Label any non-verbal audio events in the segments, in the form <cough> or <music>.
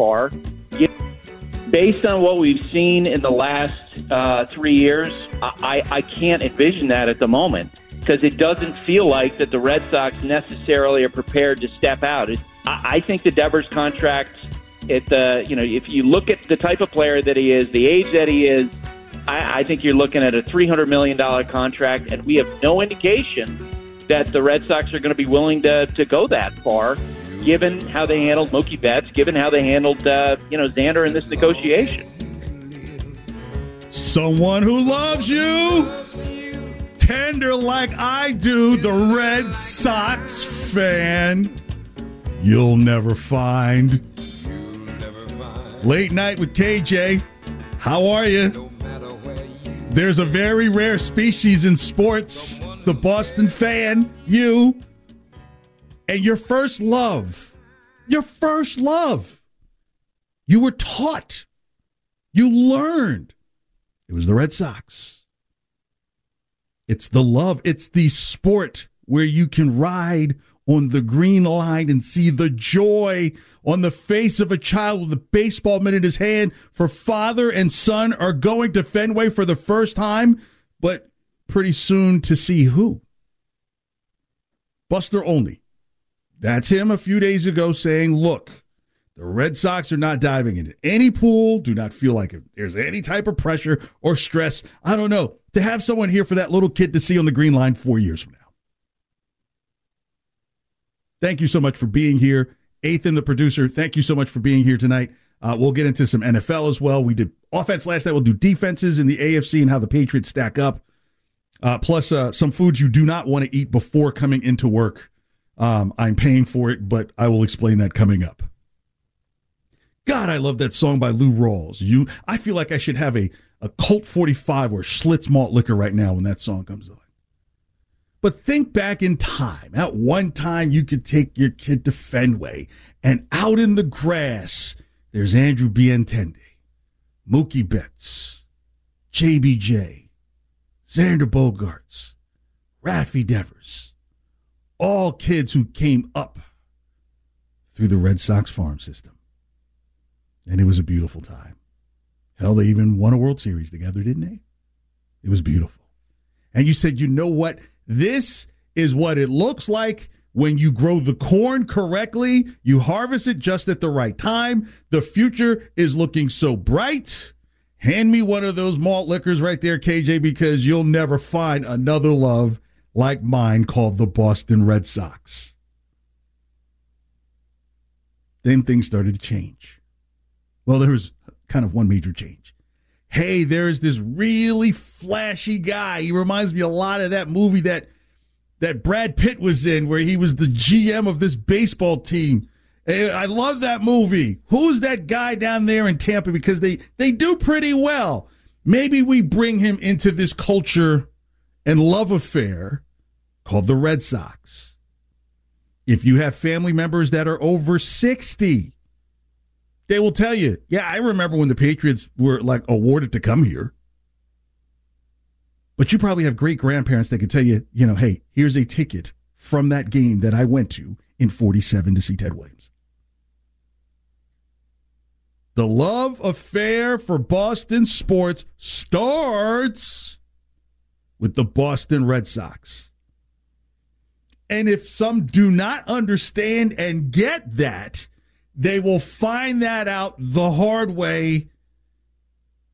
Far. Based on what we've seen in the last uh, three years, I, I can't envision that at the moment because it doesn't feel like that the Red Sox necessarily are prepared to step out. It, I, I think the Devers contract, it uh, you know, if you look at the type of player that he is, the age that he is, I, I think you're looking at a three hundred million dollar contract, and we have no indication that the Red Sox are going to be willing to to go that far given how they handled Mookie Betts, given how they handled uh, you know Xander in this negotiation. Someone who loves you, tender like I do, the Red Sox fan, you'll never find. Late night with KJ. How are you? There's a very rare species in sports, the Boston fan, you and your first love, your first love, you were taught, you learned. It was the Red Sox. It's the love, it's the sport where you can ride on the green line and see the joy on the face of a child with a baseball mitt in his hand for father and son are going to Fenway for the first time, but pretty soon to see who. Buster Olney that's him a few days ago saying, look, the Red Sox are not diving into any pool. Do not feel like there's any type of pressure or stress. I don't know. To have someone here for that little kid to see on the green line four years from now. Thank you so much for being here. Ethan, the producer, thank you so much for being here tonight. Uh, we'll get into some NFL as well. We did offense last night. We'll do defenses in the AFC and how the Patriots stack up. Uh, plus, uh, some foods you do not want to eat before coming into work um, I'm paying for it, but I will explain that coming up. God, I love that song by Lou Rawls. You, I feel like I should have a, a Colt 45 or Schlitz malt liquor right now when that song comes on. But think back in time. At one time, you could take your kid to Fenway, and out in the grass, there's Andrew Benintendi, Mookie Betts, JBJ, Xander Bogaerts, Raffy Devers all kids who came up through the Red Sox farm system. And it was a beautiful time. Hell, they even won a World Series together, didn't they? It was beautiful. And you said, you know what? This is what it looks like when you grow the corn correctly, you harvest it just at the right time. The future is looking so bright. Hand me one of those malt liquors right there, KJ, because you'll never find another love like mine called the Boston Red Sox. Then things started to change. Well, there was kind of one major change. Hey, there's this really flashy guy. He reminds me a lot of that movie that that Brad Pitt was in, where he was the GM of this baseball team. Eh, I love that movie. Who's that guy down there in Tampa? Because they they do pretty well. Maybe we bring him into this culture and love affair called the Red Sox. If you have family members that are over 60, they will tell you, yeah, I remember when the Patriots were like awarded to come here. But you probably have great grandparents that could tell you, you know, hey, here's a ticket from that game that I went to in 47 to see Ted Williams. The love affair for Boston sports starts with the Boston Red Sox. And if some do not understand and get that, they will find that out the hard way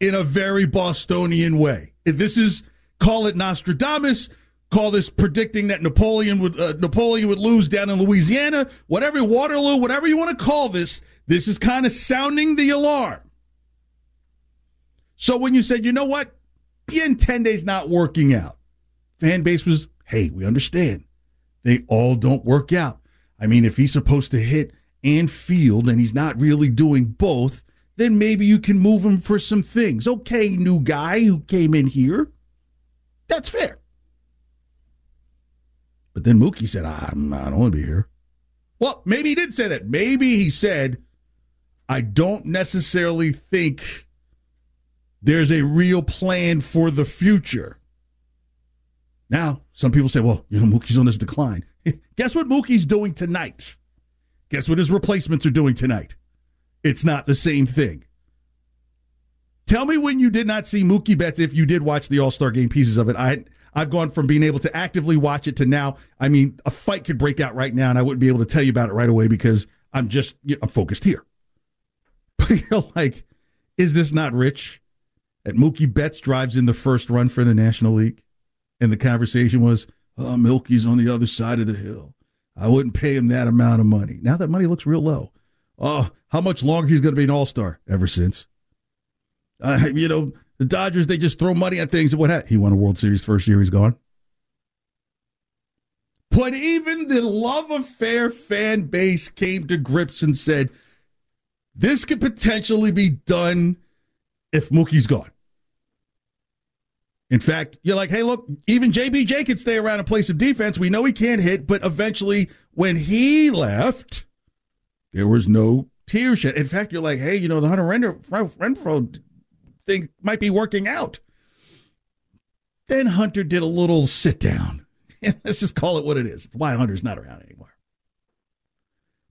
in a very Bostonian way. If this is call it Nostradamus, call this predicting that Napoleon would uh, Napoleon would lose down in Louisiana, whatever Waterloo, whatever you want to call this, this is kind of sounding the alarm. So when you said, you know what, Benintendi's not working out, fan base was, hey, we understand. They all don't work out. I mean, if he's supposed to hit and field and he's not really doing both, then maybe you can move him for some things. Okay, new guy who came in here. That's fair. But then Mookie said, ah, I'm, I don't want to be here. Well, maybe he did say that. Maybe he said, I don't necessarily think there's a real plan for the future. Now, some people say, well, you know, Mookie's on this decline. <laughs> Guess what Mookie's doing tonight? Guess what his replacements are doing tonight? It's not the same thing. Tell me when you did not see Mookie Betts if you did watch the All Star game pieces of it. I I've gone from being able to actively watch it to now. I mean, a fight could break out right now, and I wouldn't be able to tell you about it right away because I'm just I'm focused here. <laughs> But you're like, is this not rich? That Mookie Betts drives in the first run for the National League, and the conversation was, "Oh, Mookie's on the other side of the hill. I wouldn't pay him that amount of money." Now that money looks real low. Oh, how much longer he's going to be an All Star? Ever since, uh, you know, the Dodgers they just throw money at things. What happened? He won a World Series first year. He's gone. But even the love affair fan base came to grips and said, this could potentially be done if Mookie's gone. In fact, you're like, hey, look, even JBJ could stay around and play some defense. We know he can't hit, but eventually, when he left, there was no tear shed. In fact, you're like, hey, you know, the Hunter Renfroe thing might be working out. Then Hunter did a little sit down. <laughs> Let's just call it what it is. Why Hunter's not around anymore.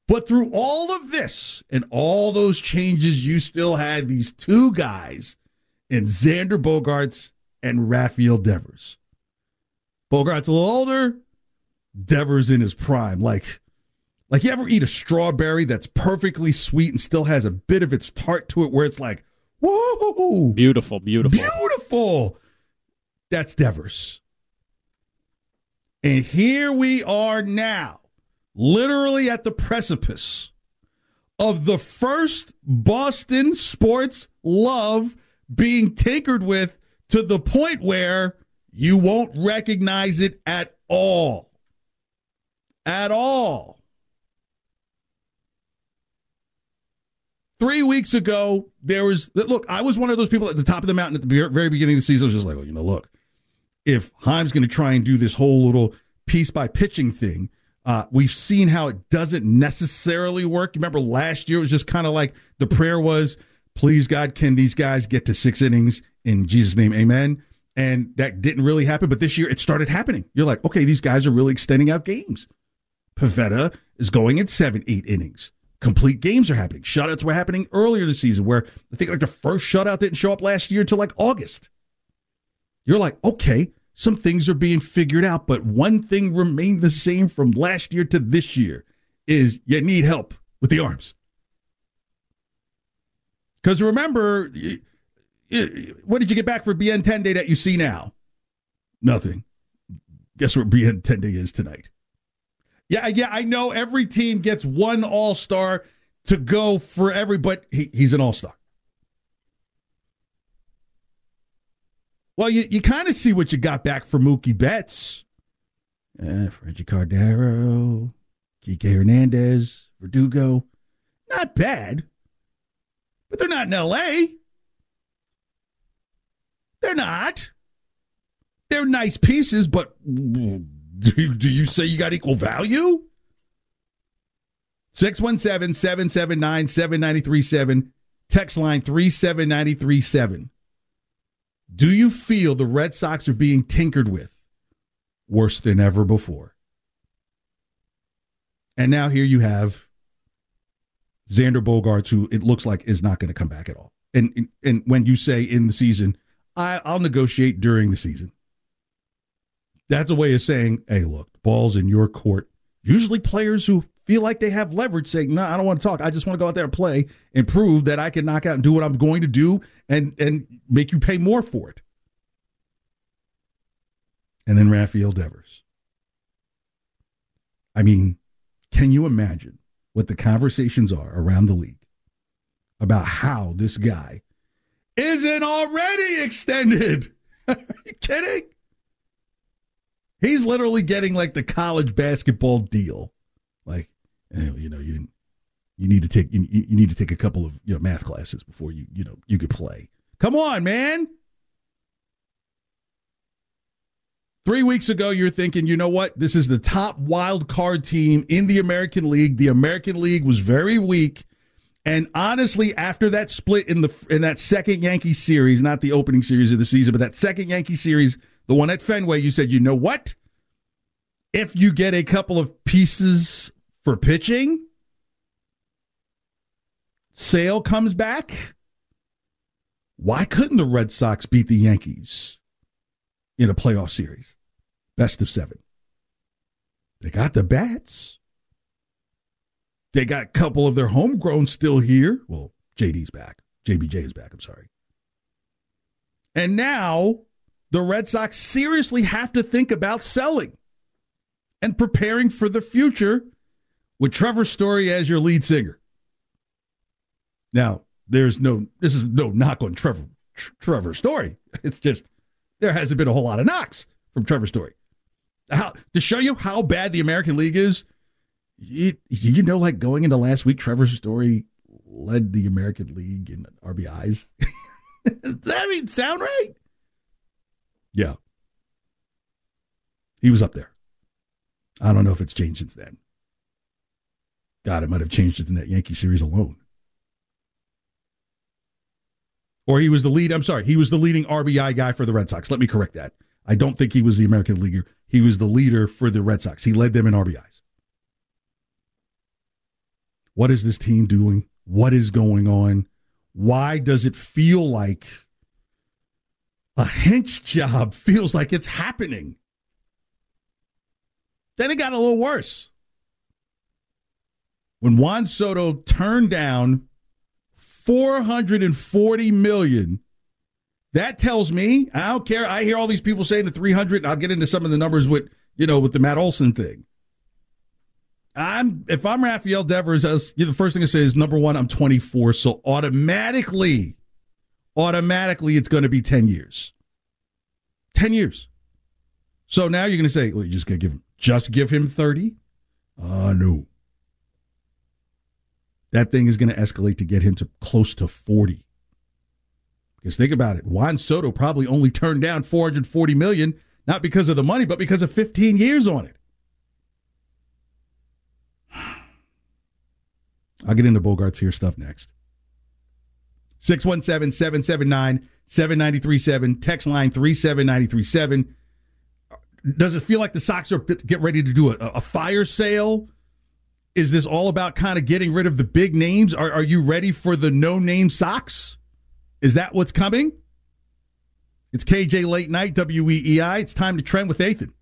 But through all of this and all those changes, you still had these two guys in Xander Bogaerts and Rafael Devers. Bogaerts a little older, Devers in his prime. Like, like you ever eat a strawberry that's perfectly sweet and still has a bit of its tart to it, where it's like, whoa, beautiful, beautiful, beautiful. That's Devers. And here we are now, literally at the precipice of the first Boston sports love being tinkered with to the point where you won't recognize it at all. At all. Three weeks ago, there was look. I was one of those people at the top of the mountain at the very beginning of the season. I was just like, well, you know, look, if Chaim's going to try and do this whole little piece by pitching thing, uh, we've seen how it doesn't necessarily work. Remember last year it was just kind of like the prayer was, please God, can these guys get to six innings in Jesus' name, Amen. And that didn't really happen, but this year it started happening. You're like, okay, these guys are really extending out games. Pivetta is going at seven, eight innings complete games are happening. Shutouts were happening earlier this season, where I think like the first shutout didn't show up last year until like August. You're like, okay, some things are being figured out, but one thing remained the same from last year to this year is you need help with the arms. Because remember, what did you get back for Benintendi that you see now? Nothing. Guess what Benintendi is tonight? Yeah, yeah, I know every team gets one all star to go for every, but he, he's an all star. Well, you, you kind of see what you got back for Mookie Betts. Uh, Reggie Cardero, Kike Hernandez, Verdugo. Not bad, but they're not in LA. They're not. They're nice pieces, but do you, do you say you got equal value? 617 779 7937. Text line 37937. Do you feel the Red Sox are being tinkered with worse than ever before? And now here you have Xander Bogaerts, who it looks like is not going to come back at all. And and when you say in the season, I, I'll negotiate during the season. That's a way of saying, hey, look, ball's in your court. Usually players who feel like they have leverage say, no, I don't want to talk. I just want to go out there and play and prove that I can knock out and do what I'm going to do and and make you pay more for it. And then Rafael Devers. I mean, can you imagine what the conversations are around the league about how this guy isn't already extended? <laughs> are you kidding? He's literally getting like the college basketball deal. Like, eh, you know, you didn't. You need to take you, you need to take a couple of you know, math classes before you you know you could play. Come on, man. Three weeks ago, you're thinking, you know what? This is the top wild card team in the American League. The American League was very weak. And honestly, after that split in the in that second Yankee series, not the opening series of the season, but that second Yankee series, the one at Fenway, you said, you know what? If you get a couple of pieces for pitching, Sale comes back. Why couldn't the Red Sox beat the Yankees in a playoff series? Best of seven. They got the bats. They got a couple of their homegrown still here. Well, JD's back. JBJ is back. I'm sorry. And now the Red Sox seriously have to think about selling and preparing for the future with Trevor Story as your lead singer. Now, there's no this is no knock on Trevor Trevor Story. <laughs> It's just there hasn't been a whole lot of knocks from Trevor Story. How to show you how bad the American League is? You, you know, like going into last week, Trevor Story led the American League in RBIs. <laughs> Does that mean sound right? Yeah. He was up there. I don't know if it's changed since then. God, it might have changed it in that Yankee series alone. Or he was the lead, I'm sorry, he was the leading RBI guy for the Red Sox. Let me correct that. I don't think he was the American Leaguer. He was the leader for the Red Sox. He led them in RBIs. What is this team doing? What is going on? Why does it feel like a hench job <laughs> feels like it's happening? Then it got a little worse. When Juan Soto turned down 440 million, that tells me, I don't care. I hear all these people saying the 300, I'll get into some of the numbers with, you know, with the Matt Olson thing. I'm if I'm Rafael Devers, as the first thing I say is number one, I'm 24, so automatically, automatically, it's going to be 10 years. 10 years. So now you're going to say, well, you're just going to give him just give him 30? Uh, no. That thing is going to escalate to get him to close to 40. Because think about it. Juan Soto probably only turned down 440 million, not because of the money, but because of 15 years on it. <sighs> I'll get into Bogaerts' here stuff next. 617 779 7937. Text line 37937 does it feel like the Sox are get ready to do a, a fire sale? Is this all about kind of getting rid of the big names? Are, are you ready for the no name Sox? Is that what's coming? It's KJ Late Night, WEEI. It's time to trend with Ethan.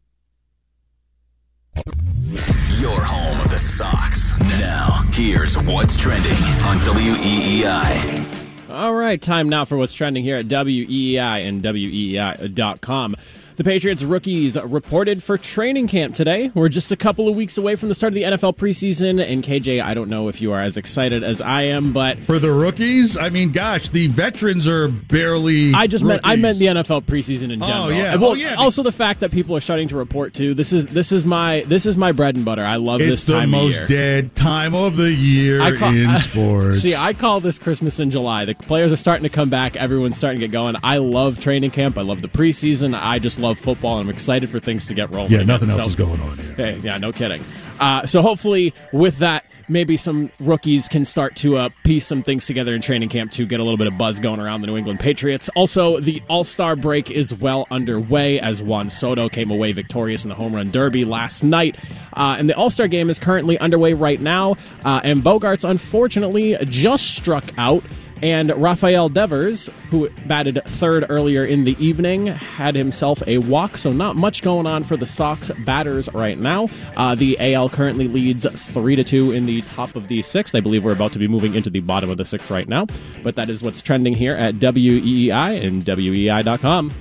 Your home of the Sox. Now, here's what's trending on WEEI. All right, time now for what's trending here at WEEI and WEEI.com. The Patriots rookies reported for training camp today. We're just a couple of weeks away from the start of the NFL preseason. And KJ, I don't know if you are as excited as I am, but for the rookies, I mean, gosh, the veterans are barely. I just rookies. meant I meant the NFL preseason in oh, general. Oh yeah, well, oh, yeah. Also, the fact that people are starting to report too. This is this is my this is my bread and butter. I love it's this time It's the most dead time of the year call, in <laughs> sports. See, I call this Christmas in July. The players are starting to come back. Everyone's starting to get going. I love training camp. I love the preseason. I just love football. And I'm excited for things to get rolling. Yeah, nothing else so, is going on here. Hey, yeah, no kidding. Uh, so hopefully, with that, maybe some rookies can start to uh, piece some things together in training camp to get a little bit of buzz going around the New England Patriots. Also, the All Star break is well underway as Juan Soto came away victorious in the home run derby last night. Uh, and the All Star game is currently underway right now. Uh, and Bogaerts, unfortunately, just struck out And Rafael Devers, who batted third earlier in the evening, had himself a walk, so not much going on for the Sox batters right now. Uh, the AL currently leads 3 to 2 in the top of the sixth. I believe we're about to be moving into the bottom of the sixth right now, but that is what's trending here at WEEI and WEEI.com.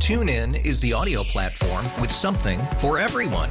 TuneIn is the audio platform with something for everyone.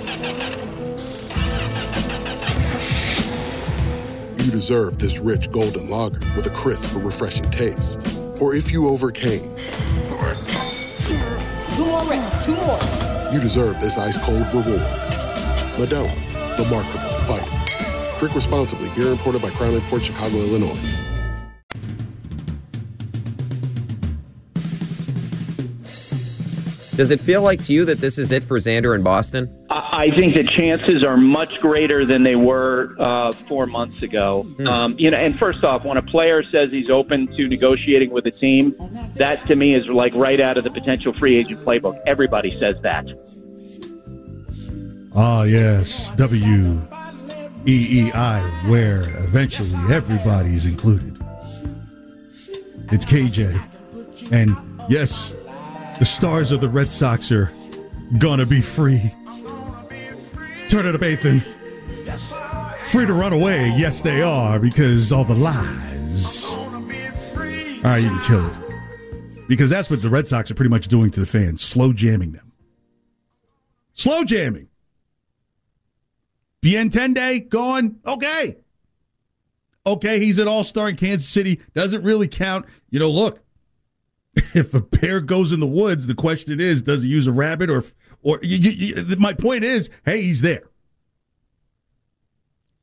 you deserve this rich golden lager with a crisp but refreshing taste. Or if you overcame, Two more reps, two more. you deserve this ice cold reward. Modelo, the Markable Fighter. Drink responsibly. Beer imported by Crown Port Chicago, Illinois. Does it feel like to you that this is it for Xander in Boston? I I think the chances are much greater than they were uh, four months ago. Um, you know, and first off, when a player says he's open to negotiating with a team, that to me is like right out of the potential free agent playbook. Everybody says that. Ah, yes, W E E I, where eventually everybody is included. It's KJ. And yes, the stars of the Red Sox are gonna be free. Turn it up, Ethan. Free to run away, yes, they are, because all the lies. All right, you can kill it. Because that's what the Red Sox are pretty much doing to the fans slow jamming them. Slow jamming. Benintendi gone. Okay. Okay, he's an all star in Kansas City. Doesn't really count. You know, look, <laughs> if a bear goes in the woods, the question is, does he use a rabbit or, or you, you, my point is, hey, he's there.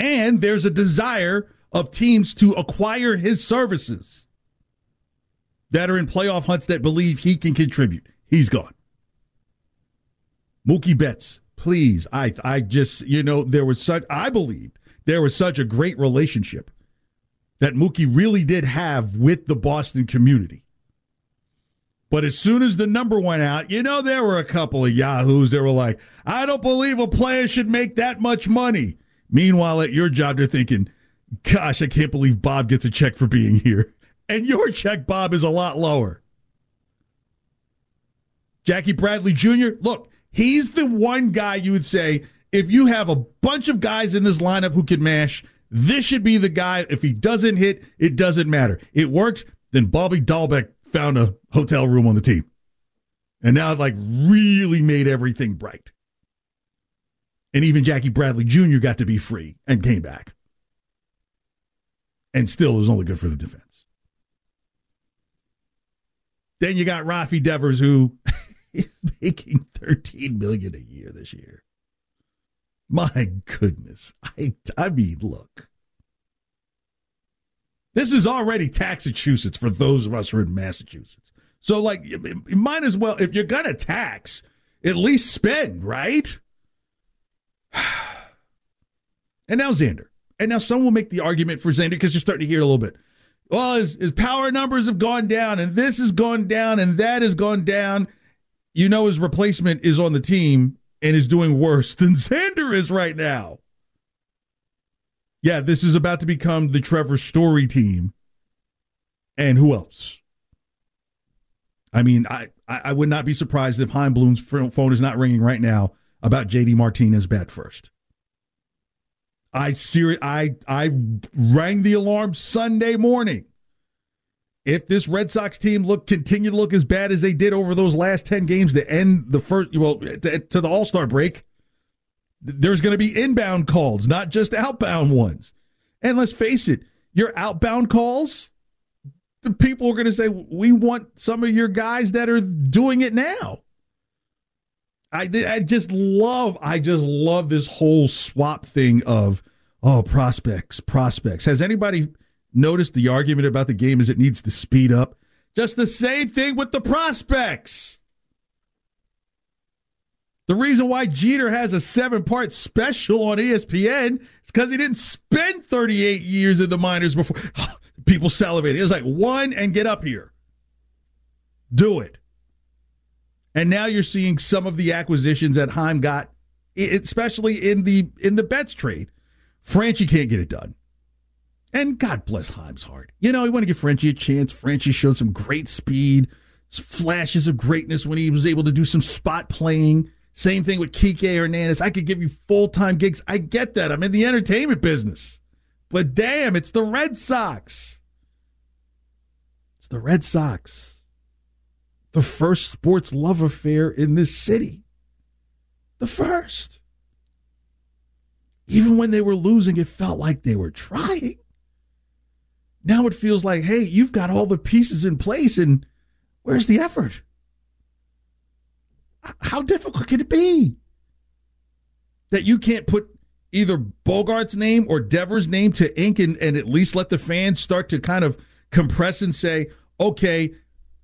And there's a desire of teams to acquire his services that are in playoff hunts that believe he can contribute. He's gone. Mookie Betts, please. I I just you know there was such I believed there was such a great relationship that Mookie really did have with the Boston community. But as soon as the number went out, you know there were a couple of yahoos that were like, "I don't believe a player should make that much money." Meanwhile, at your job, they're thinking, "Gosh, I can't believe Bob gets a check for being here." <laughs> And your check, Bob, is a lot lower. Jackie Bradley Jr., look, he's the one guy you would say, if you have a bunch of guys in this lineup who can mash, this should be the guy. If he doesn't hit, it doesn't matter. It worked, then Bobby Dalbec found a hotel room on the team. And now it like really made everything bright. And even Jackie Bradley Jr. got to be free and came back. And still was only good for the defense. Then you got Rafi Devers, who <laughs> is making thirteen million a year this year. My goodness, I I mean, look, this is already Taxachusetts for those of us who are in Massachusetts. So, like, you you might as well, if you're gonna tax, at least spend, right? <sighs> And now Xander. And now some will make the argument for Xander because you're starting to hear a little bit. Well, his, his power numbers have gone down, and this has gone down, and that has gone down. You know his replacement is on the team and is doing worse <laughs> than Xander is right now. Yeah, this is about to become the Trevor Story team. And who else? I mean, I, I would not be surprised if Chaim Bloom's phone is not ringing right now about JD Martinez bat first. I seri- I I rang the alarm Sunday morning. If this Red Sox team look continue to look as bad as they did over those last 10 games to end the first well to, to the All-Star break, there's going to be inbound calls, not just outbound ones. And let's face it, your outbound calls, the people are going to say, "We want some of your guys that are doing it now." I I just love I just love this whole swap thing of oh prospects prospects. Has anybody noticed the argument about the game is it needs to speed up? Just the same thing with the prospects. The reason why Jeter has a seven part special on ESPN is because he didn't spend 38 years in the minors before. <sighs> People salivating. It was like one and get up here. Do it. And now you're seeing some of the acquisitions that Chaim got, especially in the in the Betts trade. Franchy can't get it done. And God bless Chaim's heart. You know, he want to give Franchy a chance. Franchy showed some great speed, flashes of greatness when he was able to do some spot playing. Same thing with Kike Hernandez. I could give you full time gigs. I get that. I'm in the entertainment business. But damn, it's the Red Sox. It's the Red Sox the first sports love affair in this city. The first. Even when they were losing, it felt like they were trying. Now it feels like, hey, you've got all the pieces in place, and where's the effort? How difficult can it be that you can't put either Bogaerts' name or Devers' name to ink and, and at least let the fans start to kind of compress and say, okay,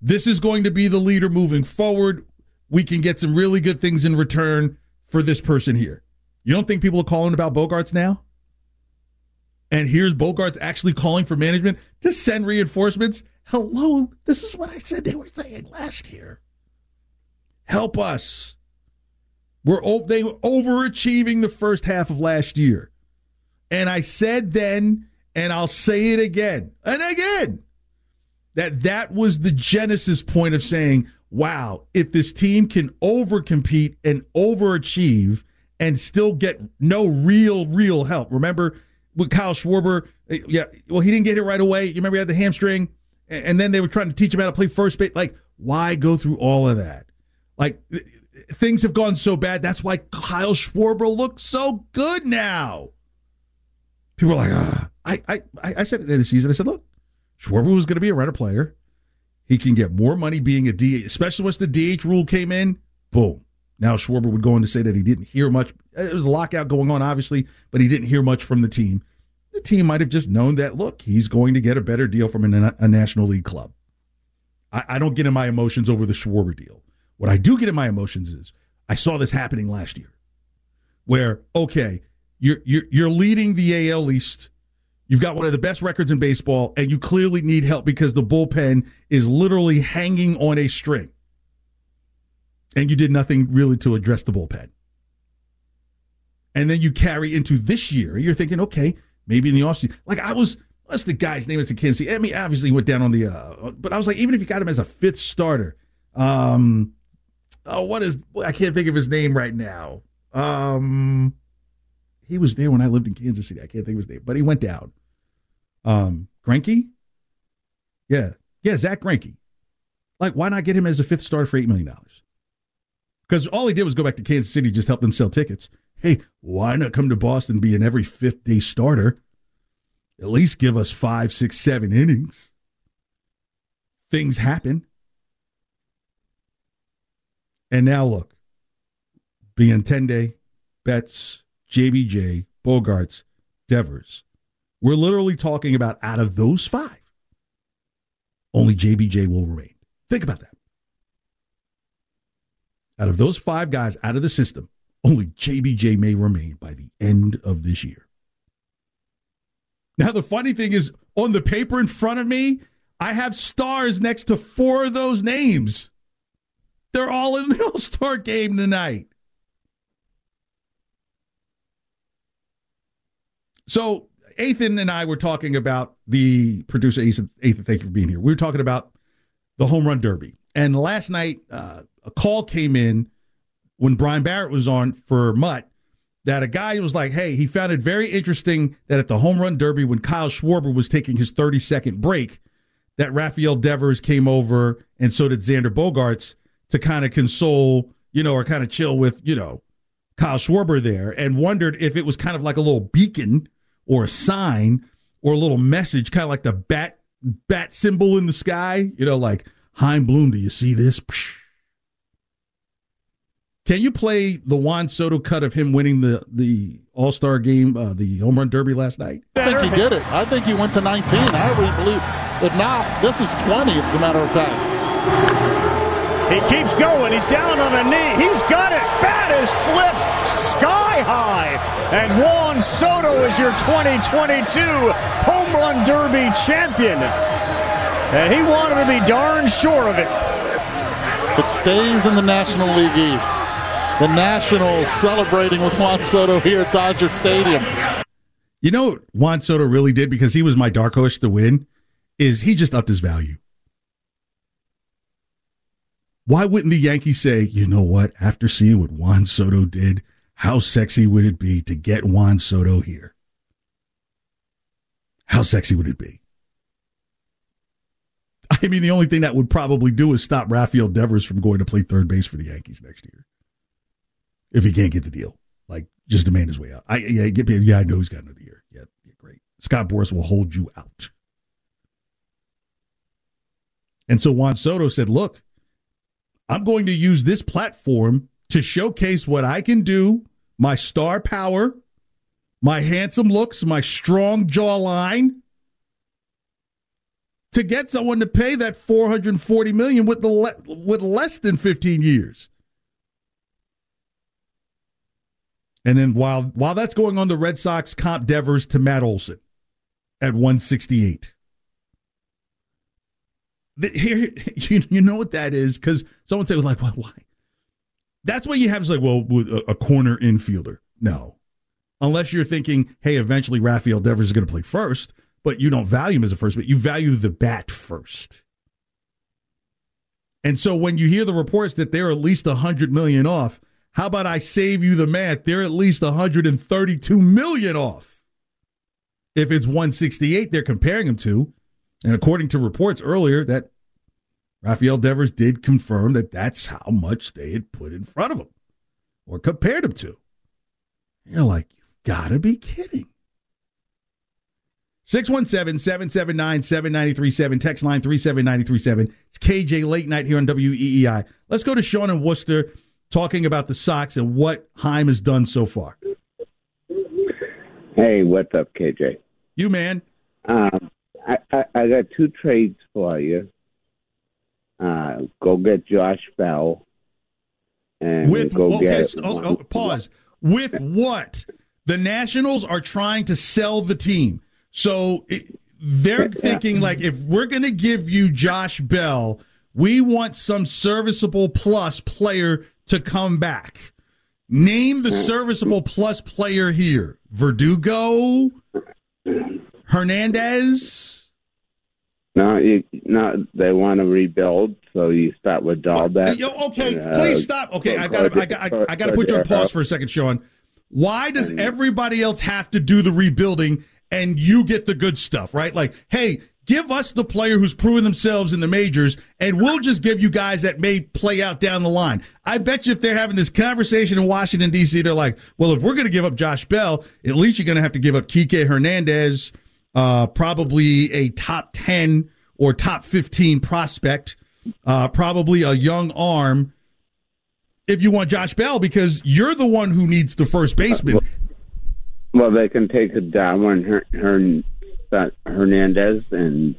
this is going to be the leader moving forward. We can get some really good things in return for this person here. You don't think people are calling about Bogaerts now? And here's Bogaerts actually calling for management to send reinforcements. Hello, this is what I said they were saying last year. Help us. We're they were overachieving the first half of last year. And I said then, and I'll say it again and again that that was the genesis point of saying, wow, if this team can overcompete and overachieve and still get no real, real help. Remember with Kyle Schwarber, eh, yeah, well, he didn't get it right away. You remember he had the hamstring, and then they were trying to teach him how to play first base. Like, why go through all of that? Like, things have gone so bad. That's why Kyle Schwarber looks so good now. People are like, ah. I, I, I said at the end of the season, I said, look, Schwarber was going to be a runner player. He can get more money being a DH, especially once the DH rule came in. Boom. Now Schwarber would go on to say that he didn't hear much. There was a lockout going on, obviously, but he didn't hear much from the team. The team might have just known that, look, he's going to get a better deal from a, a National League club. I, I don't get in my emotions over the Schwarber deal. What I do get in my emotions is I saw this happening last year, where okay, you're you're, you're leading the AL East You've got one of the best records in baseball, and you clearly need help because the bullpen is literally hanging on a string. And you did nothing really to address the bullpen. And then you carry into this year, you're thinking, okay, maybe in the offseason. Like I was, what's the guy's name? It's a. I mean, obviously went down on the, uh, but I was like, even if you got him as a fifth starter, um, oh, what is, I can't think of his name right now. Um, he was there when I lived in Kansas City. I can't think of his name, but he went down. Um, Greinke? Yeah. Yeah, Zack Greinke. Like, why not get him as a fifth starter for $8 million? Because all he did was go back to Kansas City, just help them sell tickets. Hey, why not come to Boston, be an every fifth day starter? At least give us five, six, seven innings. Things happen. And now look, Benintendi, Betts, JBJ, Bogaerts, Devers. We're literally talking about out of those five, only JBJ will remain. Think about that. Out of those five guys out of the system, only JBJ may remain by the end of this year. Now, the funny thing is, on the paper in front of me, I have stars next to four of those names. They're all in the <laughs> All Star game tonight. So Ethan and I were talking about the producer, Ethan, thank you for being here. We were talking about the home run derby. And last night, uh, a call came in when Brian Barrett was on for Mutt that a guy was like, hey, he found it very interesting that at the home run derby when Kyle Schwarber was taking his 30 second break, that Rafael Devers came over and so did Xander Bogaerts to kind of console, you know, or kind of chill with, you know, Kyle Schwarber there and wondered if it was kind of like a little beacon or a sign or a little message, kind of like the bat bat symbol in the sky, you know, like Chaim Bloom, do you see this? Can you play the Juan Soto cut of him winning the the All Star game, uh, the home run derby last night? I think he did it. I think he went to 19. I really believe. If not, this is 20, as a matter of fact. He keeps going. He's down on a knee. He's got it. Bat is flipped sky high. And Juan Soto is your 2022 Home Run Derby champion. And he wanted to be darn sure of it. It stays in the National League East. The Nationals celebrating with Juan Soto here at Dodger Stadium. You know what Juan Soto really did because he was my dark horse to win is he just upped his value. Why wouldn't the Yankees say, you know what, after seeing what Juan Soto did, how sexy would it be to get Juan Soto here? How sexy would it be? <laughs> I mean, the only thing that would probably do is stop Rafael Devers from going to play third base for the Yankees next year. If he can't get the deal. Like, just demand his way out. I yeah, get yeah, I know he's got another year. Yeah, yeah, great. Scott Boras will hold you out. And so Juan Soto said, look, I'm going to use this platform to showcase what I can do, my star power, my handsome looks, my strong jawline, to get someone to pay that 440 million with the le- with less than 15 years. And then while while that's going on, the Red Sox comp Devers to Matt Olson at 168. Here, <laughs> you, you know what that is because someone said like, why, why? That's what you have is like, well, a, a corner infielder. No, unless you're thinking, hey, eventually Rafael Devers is going to play first, but you don't value him as a first, but you value the bat first. And so when you hear the reports that they're at least 100 million off, how about I save you the math? They're at least 132 million off. If it's 168 they're comparing him to, and according to reports earlier that Rafael Devers did confirm that that's how much they had put in front of him or compared him to. You're like, you've got to be kidding. 617 779 7937, text line 37937. It's KJ Late Night here on WEEI. Let's go to Sean in Worcester talking about the Sox and what Chaim has done so far. Hey, what's up, KJ? You, man. Um, I, I, I got two trades for you. Uh, go get Josh Bell. And With go okay, get so- oh, oh, pause. With what? The Nationals are trying to sell the team. So it, they're thinking like if we're going to give you Josh Bell, we want some serviceable plus player to come back. Name the serviceable plus player here. Verdugo, Hernandez. No, you, no, they want to rebuild, so you start with Dalbec. Yo, okay, Uh, please stop. Okay, I got to I got I got to put you on pause for a second, Sean. Why does everybody else have to do the rebuilding and you get the good stuff, right? Like, hey, give us the player who's proven themselves in the majors, and we'll just give you guys that may play out down the line. I bet you if they're having this conversation in Washington, D.C., they're like, well, if we're going to give up Josh Bell, at least you're going to have to give up Kike Hernandez, uh, probably a top 10 or top 15 prospect, uh, probably a young arm if you want Josh Bell because you're the one who needs the first baseman. Well, they can take a Darwin Her, Her, Hernandez and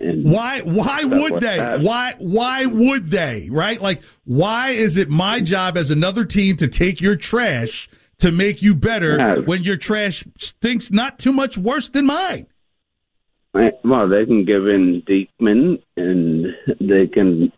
and Why why would they? bad. Why why would they? Right? Like why is it my job as another team to take your trash to make you better Yeah. when your trash stinks not too much worse than mine? well, they can give in Diekman and they can.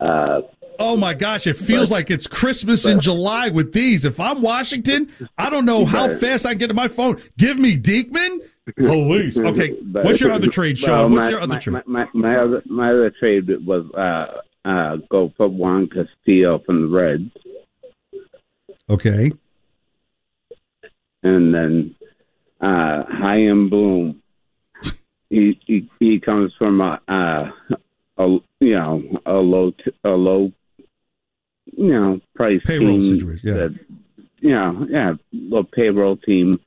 Uh, Oh my gosh, it feels like it's Christmas in July with these. If I'm Washington, I don't know how But- fast I can get to my phone. Give me Diekman? Police. <laughs> Okay. but- What's your other trade, Sean? well, What's my, your other my, trade? My, my, my other my other trade was uh, uh, go for Juan Castillo from the Reds. Okay. And then uh, Chaim Bloom. He, he he comes from a, a, a you know a low t- a low you know price Payroll team situation, yeah. that you know yeah a payroll team,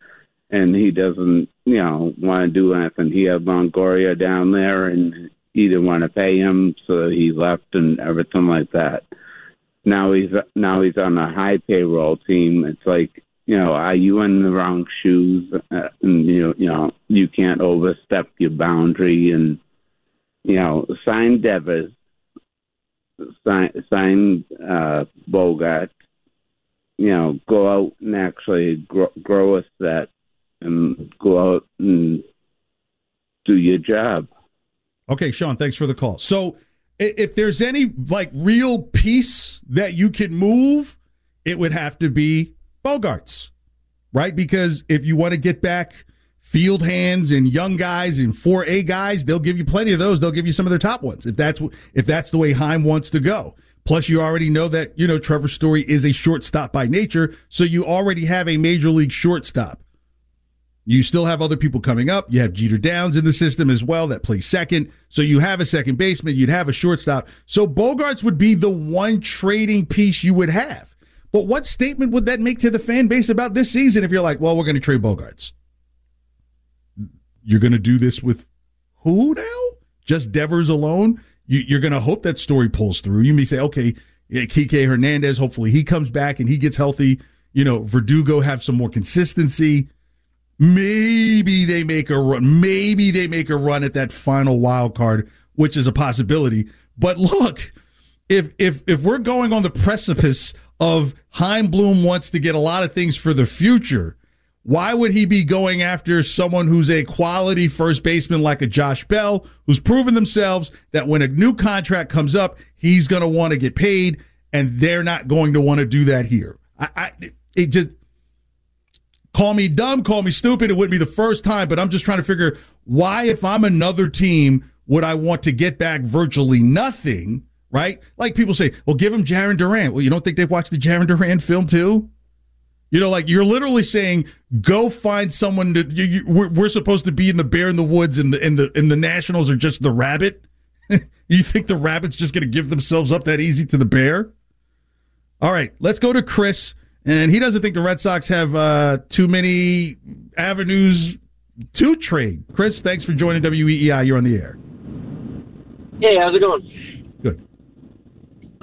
and he doesn't you know want to do anything. He had Longoria down there, and he didn't want to pay him, so he left and everything like that. Now he's now he's on a high payroll team. It's like you know, are you in the wrong shoes? Uh, and you know, you know, you can't overstep your boundary, and you know, sign Devers, sign sign uh, Bogaerts. You know, go out and actually grow, grow a set, and go out and do your job. Okay, Sean, thanks for the call. So, if there's any like real piece that you can move, it would have to be Bogaerts, right? Because if you want to get back field hands and young guys and 4A guys, they'll give you plenty of those. They'll give you some of their top ones if that's if that's the way Chaim wants to go. Plus, you already know that you know Trevor Story is a shortstop by nature, so you already have a major league shortstop. You still have other people coming up. You have Jeter Downs in the system as well that plays second. So you have a second baseman, you'd have a shortstop. So Bogaerts would be the one trading piece you would have. But what statement would that make to the fan base about this season if you're like, well, we're going to trade Bogaerts? You're going to do this with who now? Just Devers alone? You, you're going to hope that story pulls through. You may say, okay, Kike Hernandez, hopefully he comes back and he gets healthy. You know, Verdugo have some more consistency. Maybe they make a run. Maybe they make a run at that final wild card, which is a possibility. But look, if if if we're going on the precipice of Chaim Bloom wants to get a lot of things for the future, why would he be going after someone who's a quality first baseman like a Josh Bell, who's proven themselves that when a new contract comes up, he's going to want to get paid, and they're not going to want to do that here. I, I it just call me dumb, call me stupid. It wouldn't be the first time, but I'm just trying to figure why, if I'm another team, would I want to get back virtually nothing, right? Like people say, well, give him Jarren Duran. Well, you don't think they've watched the Jarren Duran film too? You know, like you're literally saying, go find someone to. You, you, we're, we're supposed to be in the bear in the woods, and the and the and the Nationals are just the rabbit. <laughs> you think the rabbit's just going to give themselves up that easy to the bear? All right, let's go to Chris, and he doesn't think the Red Sox have uh, too many avenues to trade. Chris, thanks for joining WEEI. You're on the air. Hey, how's it going?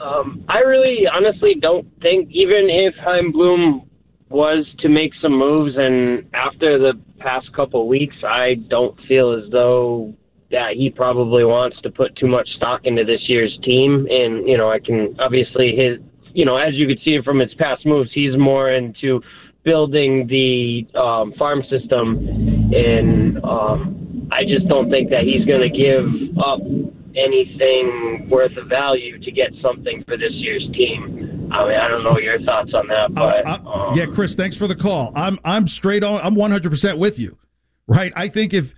Um, I really, honestly, don't think even if Chaim Bloom was to make some moves, and after the past couple weeks, I don't feel as though that he probably wants to put too much stock into this year's team. And you know, I can obviously his, you know, as you could see from his past moves, he's more into building the um, farm system, and um, I just don't think that he's going to give up anything worth of value to get something for this year's team. I mean, I don't know your thoughts on that, but um, Yeah, Chris, thanks for the call. I'm I'm straight on. I'm 100 percent with you. Right. I think if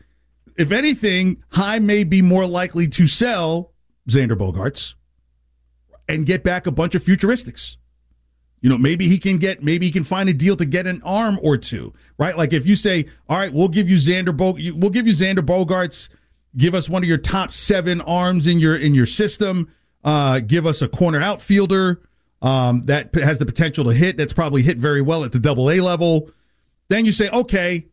if anything, Chaim may be more likely to sell Xander Bogaerts and get back a bunch of futuristics. You know, maybe he can get, maybe he can find a deal to get an arm or two, right? Like if you say, all right, we'll give you Xander Bo, we'll give you Xander Bogaerts, give us one of your top seven arms in your in your system, uh, give us a corner outfielder um, that has the potential to hit. That's probably hit very well at the Double A level. Then you say, okay,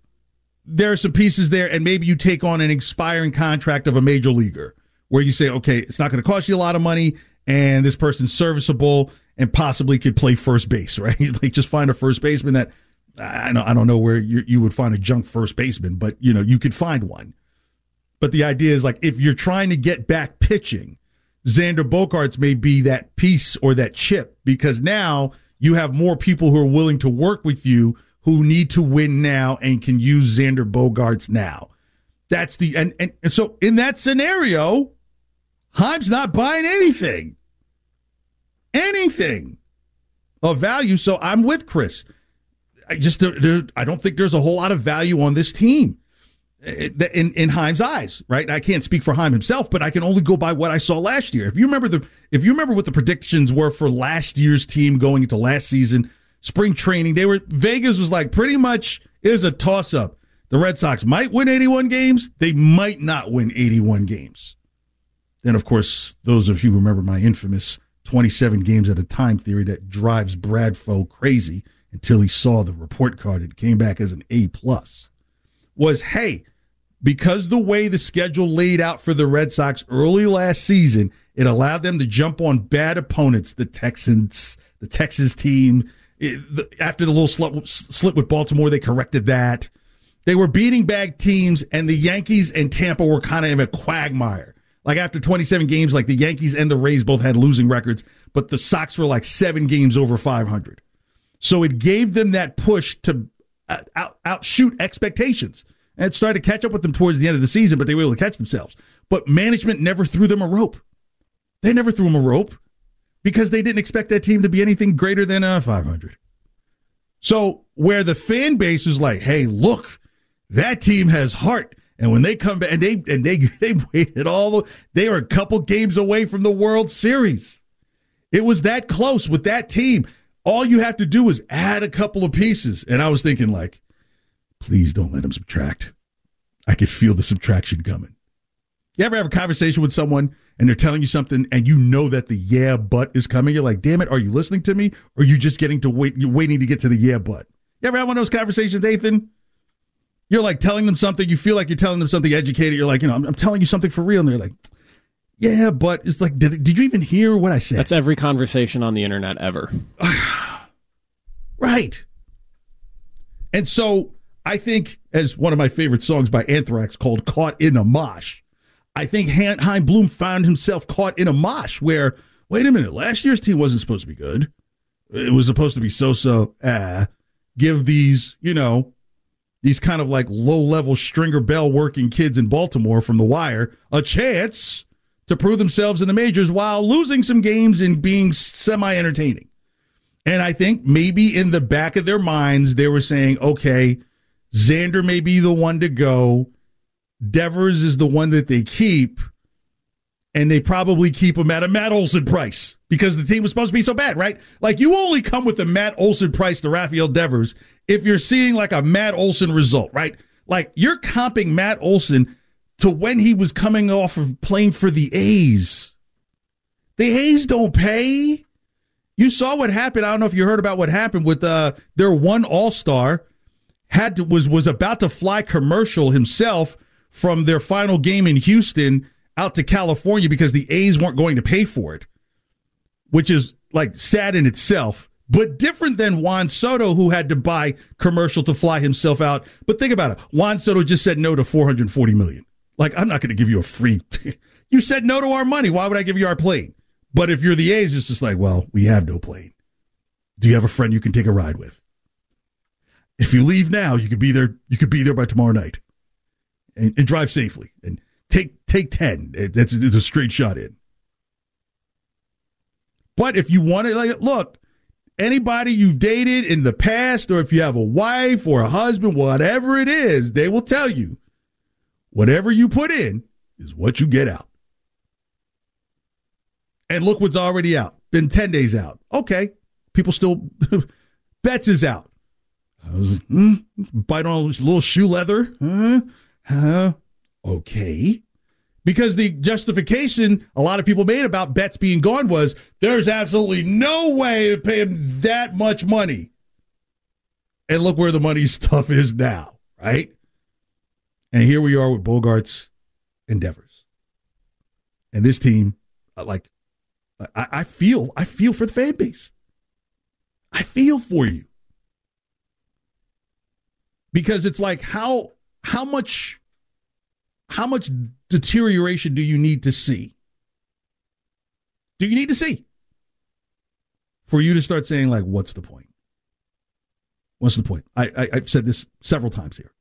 there are some pieces there, and maybe you take on an expiring contract of a major leaguer where you say, okay, it's not going to cost you a lot of money, and this person's serviceable and possibly could play first base, <laughs> right? like just find a first baseman that I don't, I don't know where you, you would find a junk first baseman, but you know you could find one. But the idea is like if you're trying to get back pitching, Xander Bogaerts may be that piece or that chip because now you have more people who are willing to work with you who need to win now and can use Xander Bogaerts now. That's the and, and, and so in that scenario, Chaim's not buying anything. Anything of value. So I'm with Chris. I just there, there- I don't think there's a whole lot of value on this team in in Chaim's eyes, right? I can't speak for Heim himself, but I can only go by what I saw last year. If you remember the if you remember what the predictions were for last year's team going into last season, spring training. They were Vegas was like pretty much was a toss up. The Red Sox might win 81 games. They might not win 81 games. Then, of course, those of you who remember my infamous 27 games at a time theory that drives Bradfo crazy until he saw the report card and came back as an A plus was hey, because the way the schedule laid out for the Red Sox early last season, it allowed them to jump on bad opponents, the Texans, the Texas team. It, the, after the little slip, slip with Baltimore, they corrected that. They were beating bad teams, and the Yankees and Tampa were kind of in a quagmire. Like after 27 games, like the Yankees and the Rays both had losing records, but the Sox were like seven games over 500. So it gave them that push to uh, out, outshoot expectations. And started to catch up with them towards the end of the season, but they were able to catch themselves. But management never threw them a rope. They never threw them a rope because they didn't expect that team to be anything greater than uh, 500. So where the fan base is like, hey, look, that team has heart. And when they come back, and they and they <laughs> they waited all the, they were a couple games away from the World Series. It was that close with that team. All you have to do is add a couple of pieces. And I was thinking, like, please don't let them subtract. I could feel the subtraction coming. You ever have a conversation with someone and they're telling you something and you know that the yeah but is coming? You're like, damn it, are you listening to me? Or are you just getting to wait you're waiting to get to the yeah but? You ever have one of those conversations, Ethan? You're like telling them something, you feel like you're telling them something educated. You're like, you know, I'm, I'm telling you something for real. And they're like, yeah, but it's like, did, did you even hear what I said? That's every conversation on the internet ever. <sighs> right. And so I think, as one of my favorite songs by Anthrax called Caught in a Mosh, I think Chaim Bloom found himself caught in a mosh where, wait a minute, last year's team wasn't supposed to be good. It was supposed to be so so. Ah, give these, you know, these kind of like low level stringer bell working kids in Baltimore from the wire a chance to prove themselves in the majors while losing some games and being semi entertaining. And I think maybe in the back of their minds, they were saying, okay, Xander may be the one to go. Devers is the one that they keep. And they probably keep him at a Matt Olson price because the team was supposed to be so bad, right? Like you only come with a Matt Olson price to Rafael Devers if you're seeing like a Matt Olson result, right? Like you're comping Matt Olson to when he was coming off of playing for the A's. The A's don't pay. You saw what happened. I don't know if you heard about what happened with uh, their one All Star had to, was was about to fly commercial himself from their final game in Houston out to California because the A's weren't going to pay for it, which is like sad in itself but different than Juan Soto, who had to buy commercial to fly himself out. But think about it. Juan Soto just said no to 440 million. Like, I'm not going to give you a free. <laughs> you said no to our money. Why would I give you our plane? But if you're the A's, it's just like, well, we have no plane. Do you have a friend you can take a ride with? If you leave now, you could be there. You could be there by tomorrow night, and, and drive safely. And take take ten. It's, it's a straight shot in. But if you want to, like, look, anybody you've dated in the past, or if you have a wife or a husband, whatever it is, they will tell you whatever you put in is what you get out. And look what's already out. Been 10 days out. Okay. People still, <laughs> Betts is out. Was, hmm, bite on a little shoe leather. Huh? Huh? Okay because the justification a lot of people made about Betts being gone was there's absolutely no way to pay him that much money. And look where the money <laughs> stuff is now, right? And here we are with Bogart's endeavors. And this team, uh, like, I, I feel, I feel for the fan base. I feel for you. Because it's like how how much how much deterioration do you need to see? Do you need to see for you to start saying like, what's the point? What's the point? I, I I've said this several times here.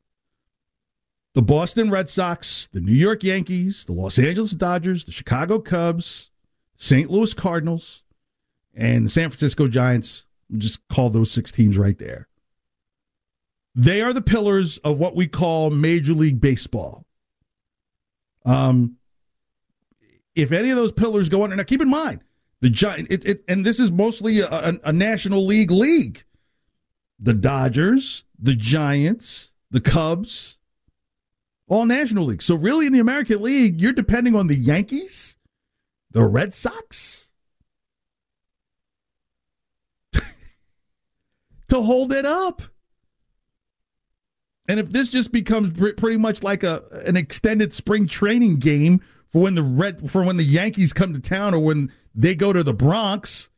The Boston Red Sox, the New York Yankees, the Los Angeles Dodgers, the Chicago Cubs, St. Louis Cardinals, and the San Francisco Giants. Just call those six teams right there. They are the pillars of what we call Major League Baseball. Um, if any of those pillars go under, now keep in mind the giant, it, it, and this is mostly a, a, a, national league league. the Dodgers, the Giants, the Cubs, all National League. So really in the American League, you're depending on the Yankees, the Red Sox <laughs> to hold it up. And if this just becomes pretty much like a an extended spring training game for when the red for when the Yankees come to town or when they go to the Bronx,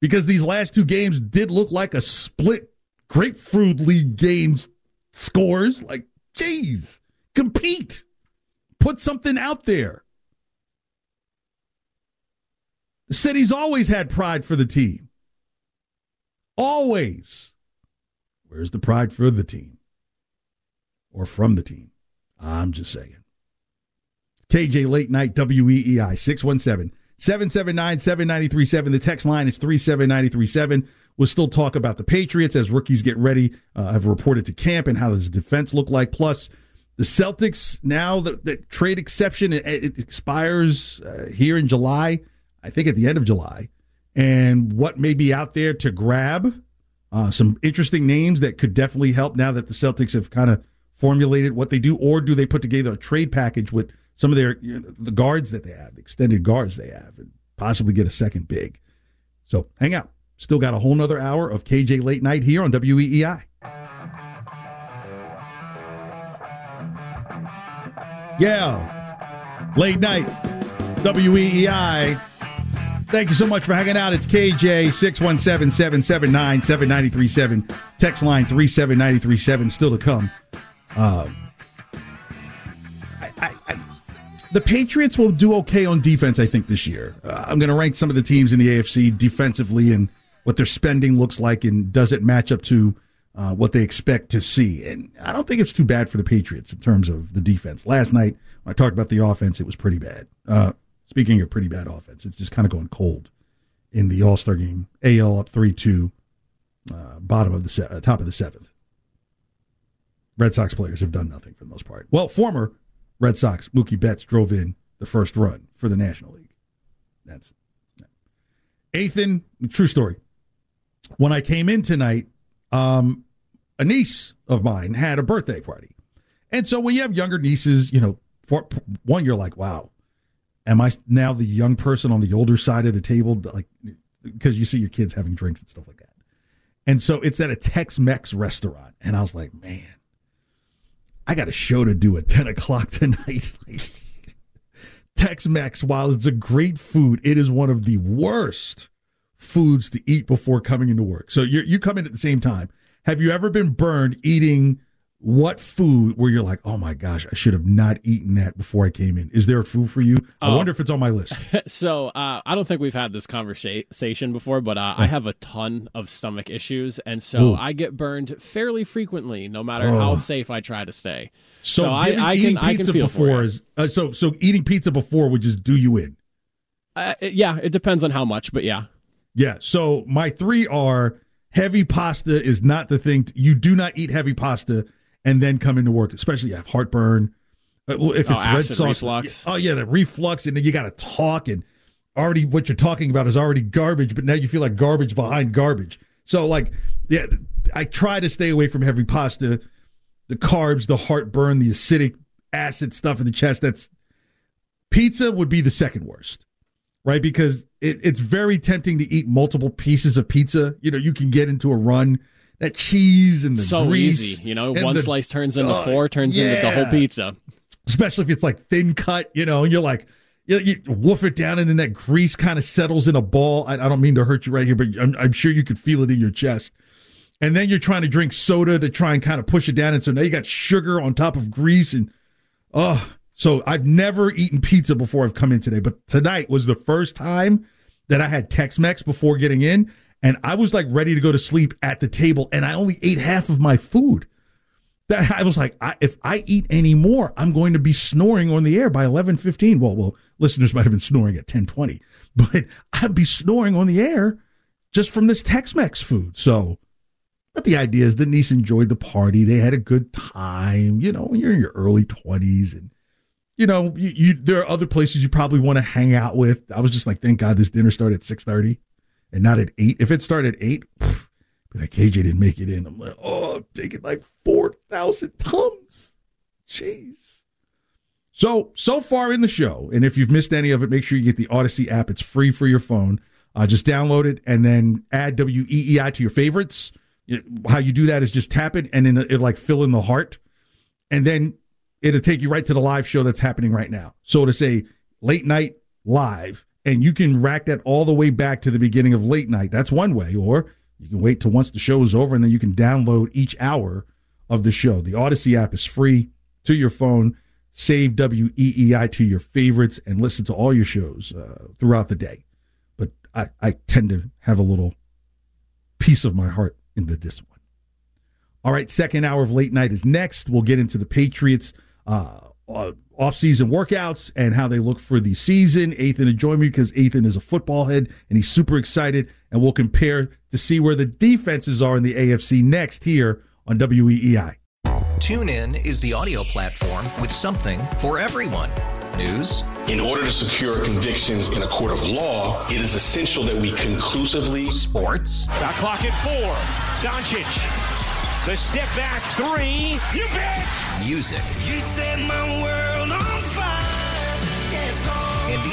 because these last two games did look like a split grapefruit league games scores. Like, geez, compete, put something out there. The city's always had pride for the team. Always. Where's the pride for the team? Or from the team? I'm just saying. KJ Late Night WEEI 617 779 7937. The text line is 37937. We'll still talk about the Patriots as rookies get ready. Uh, have reported to camp and how does the defense look like. Plus, the Celtics now the, the trade exception it, it expires uh, here in July. I think at the end of July, and what may be out there to grab. Uh, some interesting names that could definitely help now that the Celtics have kind of formulated what they do, or do they put together a trade package with some of their you know, the guards that they have, extended guards they have, and possibly get a second big. So hang out. Still got a whole nother hour of KJ Late Night here on WEEI. Yeah, late night, WEEI. Thank you so much for hanging out. It's KJ 617 779 7937. Text line 37937 still to come. Um, I, I, I, the Patriots will do okay on defense, I think, this year. Uh, I'm going to rank some of the teams in the AFC defensively and what their spending looks like and does it match up to uh, what they expect to see. And I don't think it's too bad for the Patriots in terms of the defense. Last night, when I talked about the offense, it was pretty bad. Uh, speaking of pretty bad offense, it's just kind of going cold in the All Star game. AL up 3 2, uh, bottom of the se- uh, top of the seventh. Red Sox players have done nothing for the most part. Well, former Red Sox, Mookie Betts drove in the first run for the National League. That's Ethan, true story. When I came in tonight, um, a niece of mine had a birthday party. And so when you have younger nieces, you know, for one, you're like, wow, am I now the young person on the older side of the table? Like, because you see your kids having drinks and stuff like that. And so it's at a Tex Mex restaurant. And I was like, man, I got a show to do at 10 o'clock tonight. <laughs> Tex Mex, while it's a great food, it is one of the worst foods to eat before coming into work. So you you come in at the same time. Have you ever been burned eating what food where you're like, oh my gosh, I should have not eaten that before I came in? Is there a food for you? I Oh. wonder if it's on my list. <laughs> so uh, I don't think we've had this conversation before, but uh, I have a ton of stomach issues, and so Ooh. I get burned fairly frequently, no matter Oh. how safe I try to stay. So, I, I eating can I can pizza feel for before it. is uh, so so eating pizza before would just do you in. Uh, yeah, it depends on how much, but yeah. Yeah. So my three are heavy pasta is not the thing. you do not eat heavy pasta and then come into work, especially if you have heartburn. Uh, well, if Oh, it's red acid sauce, reflux. oh yeah, the reflux, and then you got to talk, and already what you're talking about is already garbage, but now you feel like garbage behind garbage. So like, yeah, I try to stay away from heavy pasta, the carbs, the heartburn, the acidic acid stuff in the chest. That's pizza would be the second worst right? Because it, it's very tempting to eat multiple pieces of pizza. You know, you can get into a run. That cheese and the so grease, easy, you know. One the- slice turns into uh, four, turns into the whole pizza. Especially if it's like thin cut, you know, and you're like, you, you woof it down, and then that grease kind of settles in a ball. I, I don't mean to hurt you right here, but I'm, I'm sure you could feel it in your chest. And then you're trying to drink soda to try and kind of push it down, and so now you got sugar on top of grease, and oh, so I've never eaten pizza before I've come in today, but tonight was the first time that I had Tex-Mex before getting in, and I was like ready to go to sleep at the table, and I only ate half of my food. That <laughs> I was like, I, if I eat any more, I'm going to be snoring on the air by 11:15. Well, well, listeners might have been snoring at 10:20, <laughs> but I'd be snoring on the air just from this Tex-Mex food. So, but the idea is the niece enjoyed the party. They had a good time. You know, you're in your early 20s and you know, you, you there are other places you probably want to hang out with. I was just like, thank God this dinner started at 6:30 and not at 8. If it started at 8, pff, like, KJ didn't make it in. I'm like, oh, I'm taking like 4,000 tums. Jeez. So, so far in the show, and if you've missed any of it, make sure you get the Audacy app. It's free for your phone. Uh, just download it and then add WEEI to your favorites. It- how you do that is just tap it and then it'll like fill in the heart. And then it'll take you right to the live show that's happening right now. So to say late night live, and you can rack that all the way back to the beginning of late night. That's one way. Or you can wait till once the show is over and then you can download each hour of the show. The Audacy app is free to your phone. Save WEEI to your favorites and listen to all your shows uh, throughout the day. But I, I tend to have a little piece of my heart into this one. All right, second hour of late night is next. We'll get into the Patriots uh, uh, off-season workouts and how they look for the season. Ethan to join me because Ethan is a football head and he's super excited. And we'll compare to see where the defenses are in the AFC next here on E Tune in is the audio platform with something for everyone. News, In order to secure convictions in a court of law, it is essential that we conclusively. Sports. Shot clock at four. Doncic. The step back three. You bet. music, You set my world